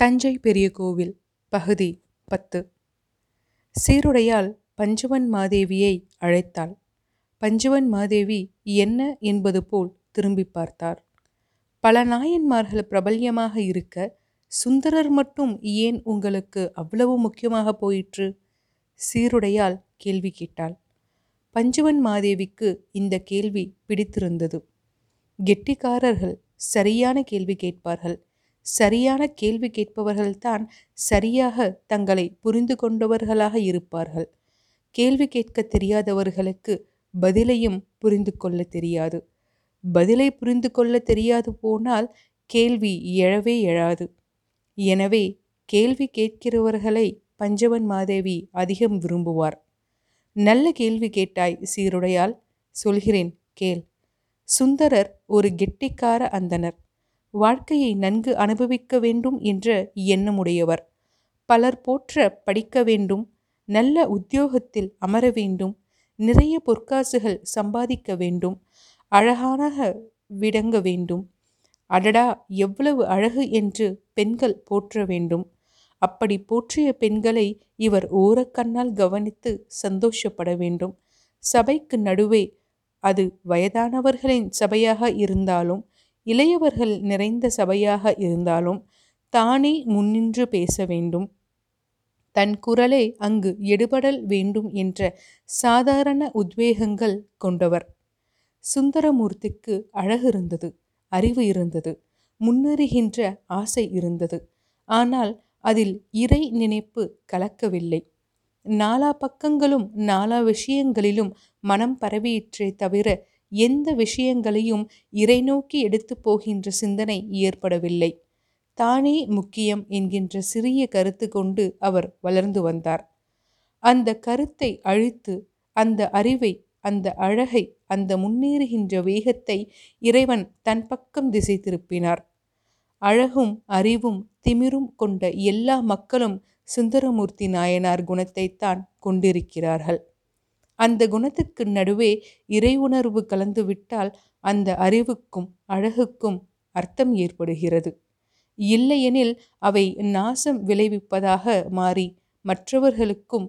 தஞ்சை பெரிய கோவில் பகுதி பத்து. சீருடையால் பஞ்சவன் மாதேவியை அழைத்தாள். பஞ்சவன் மாதேவி என்ன என்பது போல் திரும்பி பார்த்தார். பல நாயன்மார்கள் பிரபல்யமாக இருக்க சுந்தரர் மட்டும் ஏன் உங்களுக்கு அவ்வளவு முக்கியமாக போயிற்று? சீருடையால் கேள்வி கேட்டாள். பஞ்சவன் மாதேவிக்கு இந்த கேள்வி பிடித்திருந்தது. கெட்டிக்காரர்கள் சரியான கேள்வி கேட்பார்கள் சரியான கேள்வி கேட்பவர்கள்தான் சரியாக தங்களை புரிந்து கொண்டவர்களாக இருப்பார்கள். கேள்வி கேட்க தெரியாதவர்களுக்கு பதிலையும் புரிந்து கொள்ள தெரியாது. பதிலை புரிந்து கொள்ள தெரியாது போனால் கேள்வி எழவே எழாது. எனவே கேள்வி கேட்கிறவர்களை பஞ்சவன் மாதேவி அதிகம் விரும்புவார். நல்ல கேள்வி கேட்டாய் சீருடையால் சொல்கிறேன் கேள். சுந்தரர் ஒரு கெட்டிக்கார அந்தனர் வாழ்க்கையை நன்கு அனுபவிக்க வேண்டும் என்ற எண்ணமுடையவர். பலர் போற்ற படிக்க வேண்டும் நல்ல உத்தியோகத்தில் அமர வேண்டும் நிறைய பொற்காசுகள் சம்பாதிக்க வேண்டும் அழகான விடங்க வேண்டும். அடடா எவ்வளவு அழகு என்று பெண்கள் போற்ற வேண்டும். அப்படி போற்றிய பெண்களை இவர் ஓரக்கண்ணால் கவனித்து சந்தோஷப்பட வேண்டும். சபைக்கு நடுவே அது வயதானவர்களின் சபையாக இருந்தாலும் இளையவர்கள் நிறைந்த சபையாக இருந்தாலும் தானே முன்னின்று பேச வேண்டும். தன் குரலை அங்கு எடுபடல் வேண்டும் என்ற சாதாரண உத்வேகங்கள் கொண்டவர். சுந்தரமூர்த்திக்கு அழகு இருந்தது அறிவு இருந்தது முன்னறிகின்ற ஆசை இருந்தது. ஆனால் அதில் இறை நினைப்பு கலக்கவில்லை. நாலா பக்கங்களும் நாலா விஷயங்களிலும் மனம் பரவியிற்றே தவிர எந்த விஷயங்களையும் இறை நோக்கி எடுத்து போகின்ற சிந்தனை ஏற்படவில்லை. தானே முக்கியம் என்கின்ற சிறிய கருத்து கொண்டு அவர் வளர்ந்து வந்தார். அந்த கருத்தை அழித்து அந்த அறிவை அந்த அழகை அந்த முன்னேறுகின்ற வேகத்தை இறைவன் தன் பக்கம் திசை திருப்பினார் அழகும் அறிவும் திமிரும் கொண்ட எல்லா மக்களும் சுந்தரமூர்த்தி நாயனார் குணத்தைத்தான் கொண்டிருக்கிறார்கள். அந்த குணத்துக்கு நடுவே இறை உணர்வு கலந்துவிட்டால் அந்த அறிவுக்கும் அழகுக்கும் அர்த்தம் ஏற்படுகிறது. இல்லையெனில் அவை நாசம் விளைவிப்பதாக மாறி மற்றவர்களுக்கும்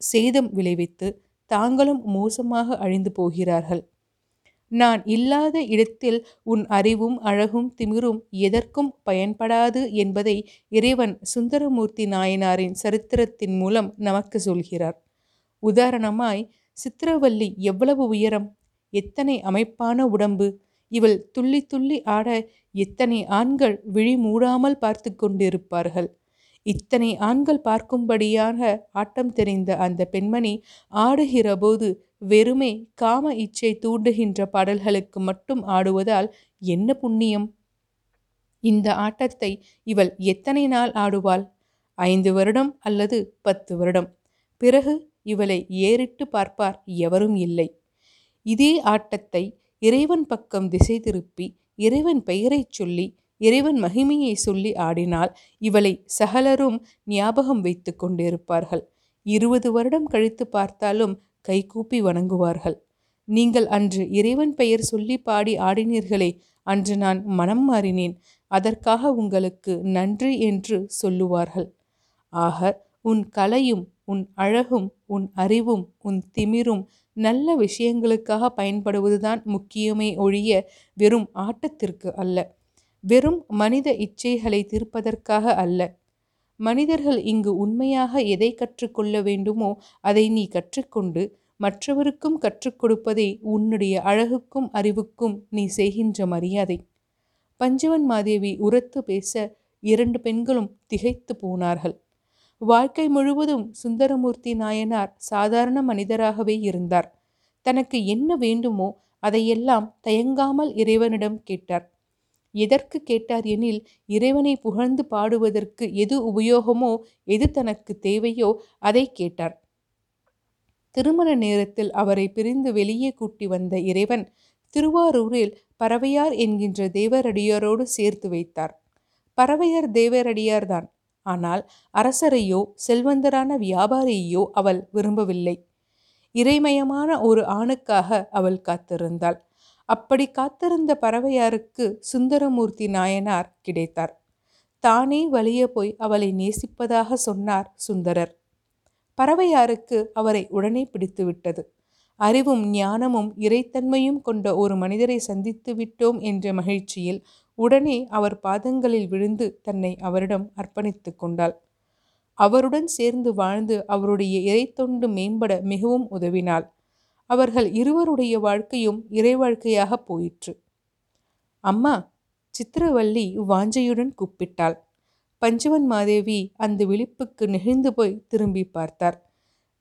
சேதம் விளைவித்து தாங்களும் மோசமாக அழிந்து போகிறார்கள். நான் இல்லாத இடத்தில் உன் அறிவும் அழகும் திமிரும் எதற்கும் பயன்படாது என்பதை இறைவன் சுந்தரமூர்த்தி நாயனாரின் சரித்திரத்தின் மூலம் நமக்கு சொல்கிறார். உதாரணமாய் சித்திரவல்லி எவ்வளவு உயரம்? எத்தனை அமைப்பான உடம்பு? இவள் துள்ளி துள்ளி ஆட எத்தனை ஆண்கள் விழி மூடாமல் பார்த்து கொண்டிருப்பார்கள்? இத்தனை ஆண்கள் பார்க்கும்படியாக ஆட்டம் தெரிந்த அந்த பெண்மணி ஆடுகிற போது வெறுமே காம இச்சை தூண்டுகின்ற பாடல்களுக்கு மட்டும் ஆடுவதால் என்ன புண்ணியம்? இந்த ஆட்டத்தை இவள் எத்தனை நாள் ஆடுவாள்? ஐந்து வருடம் அல்லது பத்து வருடம்? பிறகு இவளை ஏறிட்டு பார்ப்பார் எவரும் இல்லை. இதே ஆட்டத்தை இறைவன் பக்கம் திசை திருப்பி இறைவன் பெயரைச் சொல்லி இறைவன் மகிமையை சொல்லி ஆடினால் இவளை சகலரும் ஞாபகம் வைத்து கொண்டிருப்பார்கள். இருபது வருடம் கழித்து பார்த்தாலும் கைகூப்பி வணங்குவார்கள். நீங்கள் அன்று இறைவன் பெயர் சொல்லி பாடி ஆடினீர்களே அன்று நான் மனம் மாறினேன் அதற்காக உங்களுக்கு நன்றி என்று சொல்லுவார்கள். ஆக உன் கலையும் உன் அழகும் உன் அறிவும் உன் திமிரும் நல்ல விஷயங்களுக்காக பயன்படுவதுதான் முக்கியமே ஒழிய வெறும் ஆட்டத்திற்கு அல்ல. வெறும் மனித இச்சைகளை தீர்ப்பதற்காக அல்ல. மனிதர்கள் இங்கு உண்மையாக எதை கற்றுக்கொள்ள வேண்டுமோ அதை நீ கற்றுக்கொண்டு மற்றவருக்கும் கற்றுக் கொடுப்பதே உன்னுடைய அழகுக்கும் அறிவுக்கும் நீ செய்கின்ற மரியாதை. பஞ்சவன் மாதேவி உரத்து பேச இரண்டு பெண்களும் திகைத்து போனார்கள். வாழ்க்கை முழுவதும் சுந்தரமூர்த்தி நாயனார் சாதாரண மனிதராகவே இருந்தார். தனக்கு என்ன வேண்டுமோ அதையெல்லாம் தயங்காமல் இறைவனிடம் கேட்டார். எதற்கு கேட்டார் எனில் இறைவனை புகழ்ந்து பாடுவதற்கு எது உபயோகமோ எது தனக்கு தேவையோ அதை கேட்டார். திருமண நேரத்தில் அவரை பிரிந்து வெளியே கூட்டி வந்த இறைவன் திருவாரூரில் பறவையார் என்கின்ற தேவரடியாரோடு சேர்த்து வைத்தார். பறவையார் தேவரடியார்தான். ஆனால் அரசரையோ செல்வந்தரான வியாபாரியையோ அவள் விரும்பவில்லை. இறைமயமான ஒரு ஆணுக்காக அவள் காத்திருந்தாள். அப்படி காத்திருந்த பறவையாருக்கு சுந்தரமூர்த்தி நாயனார் கிடைத்தார். தானே வலிய போய் அவளை நேசிப்பதாக சொன்னார் சுந்தரர். பறவையாருக்கு அவரை உடனே பிடித்து விட்டது. அறிவும் ஞானமும் இறைத்தன்மையும் கொண்ட ஒரு மனிதரை சந்தித்து விட்டோம் என்ற மகிழ்ச்சியில் உடனே அவர் பாதங்களில் விழுந்து தன்னை அவரிடம் அர்ப்பணித்து கொண்டாள். அவருடன் சேர்ந்து வாழ்ந்து அவருடைய இறைத்தொண்டு மேம்பட மிகவும் உதவினாள். அவர்கள் இருவருடைய வாழ்க்கையும் இறை வாழ்க்கையாக போயிற்று. அம்மா சித்திரவல்லி வாஞ்சையுடன் கூப்பிட்டாள். பஞ்சவன் மாதேவி அந்த விழிப்புக்கு நெகிழ்ந்து போய் திரும்பி பார்த்தார்.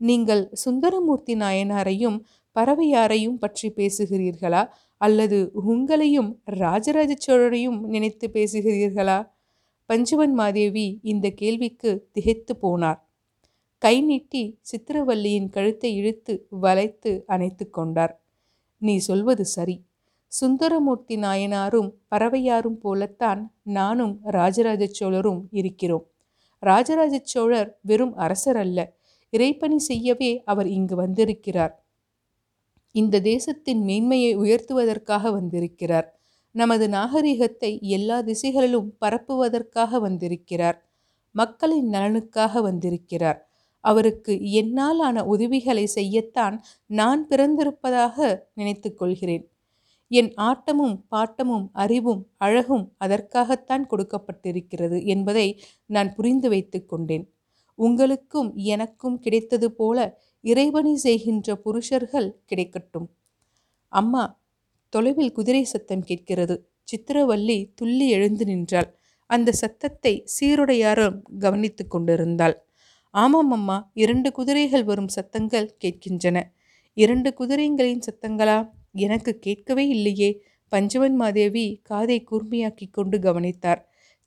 நீங்கள் சுந்தரமூர்த்தி நாயனாரையும் பறவையாரையும் பற்றி பேசுகிறீர்களா? அல்லது உங்களையும் ராஜராஜ சோழரையும் நினைத்து பேசுகிறீர்களா? பஞ்சவன் மாதேவி இந்த கேள்விக்கு திகைத்து போனார். கை நீட்டி சித்திரவல்லியின் கழுத்தை இழுத்து வளைத்து அணைத்து கொண்டார். நீ சொல்வது சரி. சுந்தரமூர்த்தி நாயனாரும் பறவையாரும் போலத்தான் நானும் ராஜராஜ சோழரும் இருக்கிறோம். ராஜராஜ சோழர் வெறும் அரசர் அல்ல இறைப்பணி செய்யவே அவர் இங்கு வந்திருக்கிறார். இந்த தேசத்தின் மேன்மையை உயர்த்துவதற்காக வந்திருக்கிறார். நமது நாகரிகத்தை எல்லா திசைகளிலும் பரப்புவதற்காக வந்திருக்கிறார். மக்களின் நலனுக்காக வந்திருக்கிறார். அவருக்கு என்னால் ஆன உதவிகளை செய்யத்தான் நான் பிறந்திருப்பதாக நினைத்து கொள்கிறேன். என் ஆட்டமும் பாட்டமும் அறிவும் அழகும் அதற்காகத்தான் கொடுக்கப்பட்டிருக்கிறது என்பதை நான் புரிந்து வைத்து கொண்டேன். உங்களுக்கும் எனக்கும் கிடைத்தது போல இறைவனை செய்கின்ற புருஷர்கள் கிடைக்கட்டும். அம்மா தொலைவில் குதிரை சத்தம் கேட்கிறது. சித்திரவல்லி துள்ளி எழுந்து நின்றாள். அந்த சத்தத்தை சீருடையாரும் கவனித்து கொண்டிருந்தாள். ஆமாம் அம்மா இரண்டு குதிரைகள் வரும் சத்தங்கள் கேட்கின்றன. இரண்டு குதிரைங்களின் சத்தங்களா? எனக்கு கேட்கவே இல்லையே. பஞ்சவன் மாதேவி காதை கூர்மையாக்கி கொண்டு கவனித்தார்.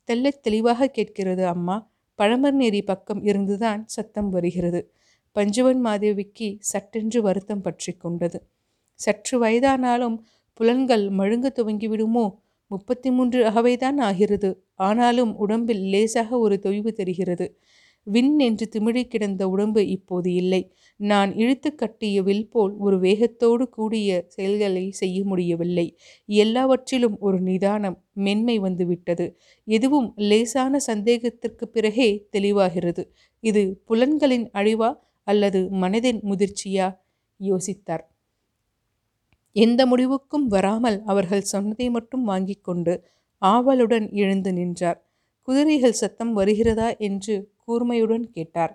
தெல்ல தெளிவாக கேட்கிறது அம்மா. பழமர்நேரி பக்கம் இருந்துதான் சத்தம் வருகிறது. பஞ்சவன் மாதேவிக்கு சட்டென்று வருத்தம் பற்றி கொண்டது. சற்று வயதானாலும் புலன்கள் மழுங்க துவங்கிவிடுமோ? முப்பத்தி மூன்று அகவைதான் ஆகிறது. ஆனாலும் உடம்பில் லேசாக ஒரு தொய்வு தெரிகிறது. விண் என்று திமிழி கிடந்த உடம்பு இப்போது இல்லை. நான் இழுத்து கட்டிய வில் போல் ஒரு வேகத்தோடு கூடிய செயல்களை செய்ய முடியவில்லை. எல்லாவற்றிலும் ஒரு நிதானம் மென்மை வந்துவிட்டது. எதுவும் லேசான சந்தேகத்திற்கு பிறகே தெளிவாகிறது. இது புலன்களின் அழிவா? அல்லது மனதின் முதிர்ச்சியா? யோசித்தார். எந்த முடிவுக்கும் வராமல் அவர்கள் சொன்னதை மட்டும் வாங்கி கொண்டு ஆவலுடன் எழுந்து நின்றார். குதிரைகள் சத்தம் வருகிறதா? என்று கூர்மையுடன் கேட்டார்.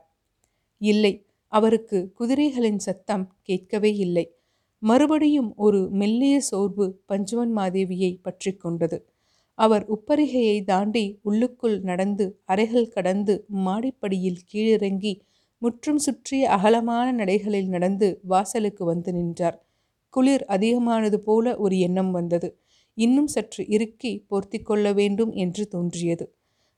இல்லை அவருக்கு குதிரைகளின் சத்தம் கேட்கவே இல்லை. மறுபடியும் ஒரு மெல்லிய சோர்வு பஞ்சுவன் மாதேவியை பற்றி கொண்டது. அவர் உப்பரிகையை தாண்டி உள்ளுக்குள் நடந்து அறைகள் கடந்து மாடிப்படியில் கீழிறங்கி முற்றும் சுற்றிய அகலமான நடைகளில் நடந்து வாசலுக்கு வந்து நின்றார். குளிர் அதிகமானது போல ஒரு எண்ணம் வந்தது. இன்னும் சற்று இறுக்கி போர்த்தி கொள்ள வேண்டும் என்று தோன்றியது.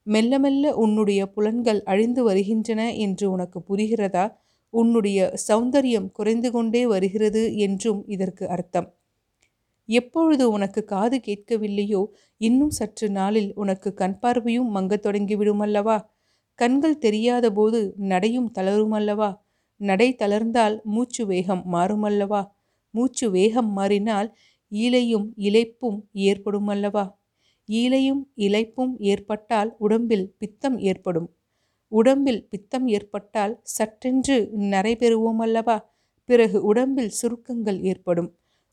மெல்ல மெல்ல உன்னுடைய புலன்கள் அழிந்து வருகின்றன என்று உனக்கு புரிகிறதா? உன்னுடைய சௌந்தரியம் குறைந்து கொண்டே வருகிறது என்றும் இதற்கு அர்த்தம். எப்பொழுது உனக்கு காது கேட்கவில்லையோ இன்னும் சற்று நாளில் உனக்கு கண் பார்வையும் மங்கத் தொடங்கிவிடும் அல்லவா கண்கள் தெரியாத போது நடையும் தளருமல்லவா? நடை தளர்ந்தால் மூச்சு வேகம் மாறுமல்லவா? மூச்சு வேகம் மாறினால் ஈலையும் இலைப்பும் ஏற்படும் அல்லவா ஈலையும் இலைப்பும் ஏற்பட்டால் உடம்பில் பித்தம் ஏற்படும். உடம்பில் பித்தம் ஏற்பட்டால் சற்றென்று நரைபெறுவோம் அல்லவா பிறகு உடம்பில் சுருக்கங்கள் ஏற்படும்.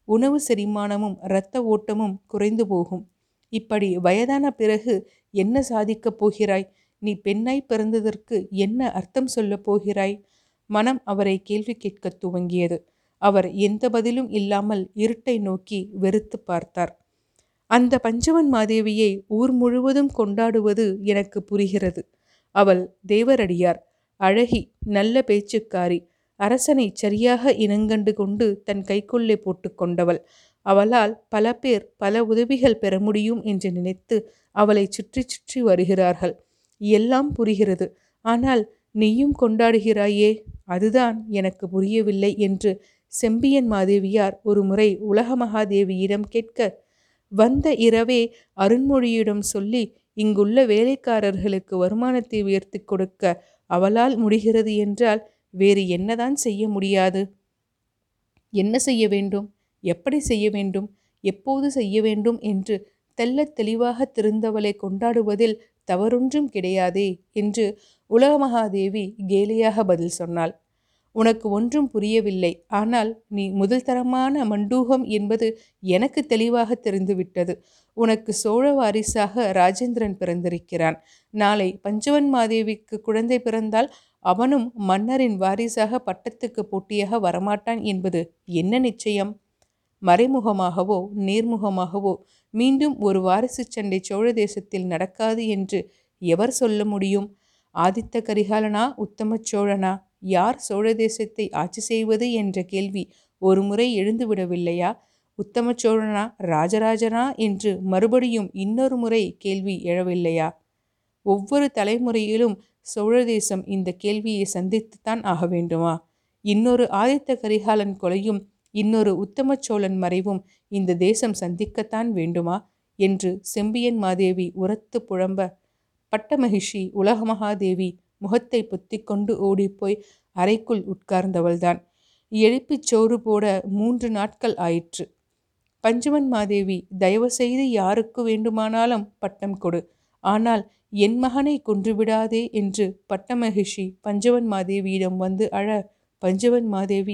உணவு செரிமானமும் இரத்த ஓட்டமும் குறைந்து போகும். இப்படி வயதான பிறகு என்ன சாதிக்கப் போகிறாய்? நீ பெண்ணாய் பிறந்ததற்கு என்ன அர்த்தம் சொல்லப் போகிறாய்? மனம் அவரை கேள்வி கேட்கத் துவங்கியது. அவர் எந்த பதிலும் இல்லாமல் இருட்டை நோக்கி வெறுத்து பார்த்தார். அந்த பஞ்சவன் மாதேவியை ஊர் முழுவதும் கொண்டாடுவது எனக்கு புரிகிறது. அவள் தேவரடியார் அழகி நல்ல பேச்சுக்காரி அரசனை சரியாக இனங்கண்டு கொண்டு தன் கைக்குள்ளே போட்டுக்கொண்டவள் அவளால் பல பேர் பல உதவிகள் பெற முடியும் என்று நினைத்து அவளை சுற்றி சுற்றி வருகிறார்கள். எல்லாம் புரிகிறது. ஆனால் நீயும் கொண்டாடுகிறாயே அதுதான் எனக்கு புரியவில்லை என்று செம்பியன் மாதேவியார் ஒரு முறை உலக மகாதேவியிடம் கேட்க வந்த இரவே அருண்மொழியிடம் சொல்லி இங்குள்ள வேலைக்காரர்களுக்கு வருமானத்தை உயர்த்தி கொடுக்க அவளால் முடிகிறது என்றால் வேறு என்னதான் செய்ய முடியாது? என்ன செய்ய வேண்டும்? எப்படி செய்ய வேண்டும்? எப்போது செய்ய வேண்டும்? என்று தெல்ல தெளிவாக திருந்தவளை கொண்டாடுவதில் தவறொன்றும் கிடையாதே என்று உலகமகாதேவி கேலியாக பதில் சொன்னாள். உனக்கு ஒன்றும் புரியவில்லை. ஆனால் நீ முதல் தரமான மண்டூகம் என்பது எனக்கு தெளிவாக தெரிந்துவிட்டது. உனக்கு சோழ வாரிசாக ராஜேந்திரன் பிறந்திருக்கிறான். நாளை பஞ்சவன் மாதேவிக்கு குழந்தை பிறந்தால் அவனும் மன்னரின் வாரிசாக பட்டத்துக்கு போட்டியாக வரமாட்டான் என்பது என்ன நிச்சயம்? மறைமுகமாகவோ நேர்முகமாகவோ மீண்டும் ஒரு வாரிசு சண்டை சோழ தேசத்தில் நடக்காது என்று எவர் சொல்ல முடியும்? ஆதித்த கரிகாலனா உத்தம சோழனா? யார் சோழ தேசத்தை ஆட்சி செய்வது என்ற கேள்வி ஒரு முறை எழுந்துவிடவில்லையா? உத்தம சோழனா ராஜராஜனா என்று மறுபடியும் இன்னொரு முறை கேள்வி எழவில்லையா? ஒவ்வொரு தலைமுறையிலும் சோழ தேசம் இந்த கேள்வியை சந்தித்துத்தான் ஆக வேண்டுமா? இன்னொரு ஆதித்த கரிகாலன் கொலையும் இன்னொரு உத்தம சோழன் மறைவும் இந்த தேசம் சந்திக்கத்தான் வேண்டுமா? என்று செம்பியன் மாதேவி உரத்து புழம்ப பட்டமகிஷி உலகமகாதேவி முகத்தை பொத்திக்கொண்டு ஓடிப்போய் அறைக்குள் உட்கார்ந்தவள்தான். எழுப்பிச் சோறு போட மூன்று நாட்கள் ஆயிற்று. பஞ்சவன் மாதேவி தயவு செய்து யாருக்கு வேண்டுமானாலும் பட்டம் கொடு. ஆனால் என் மகனை கொன்றுவிடாதே என்று பட்டமகிஷி பஞ்சவன் மாதேவியிடம் வந்து அழ பஞ்சவன் மாதேவி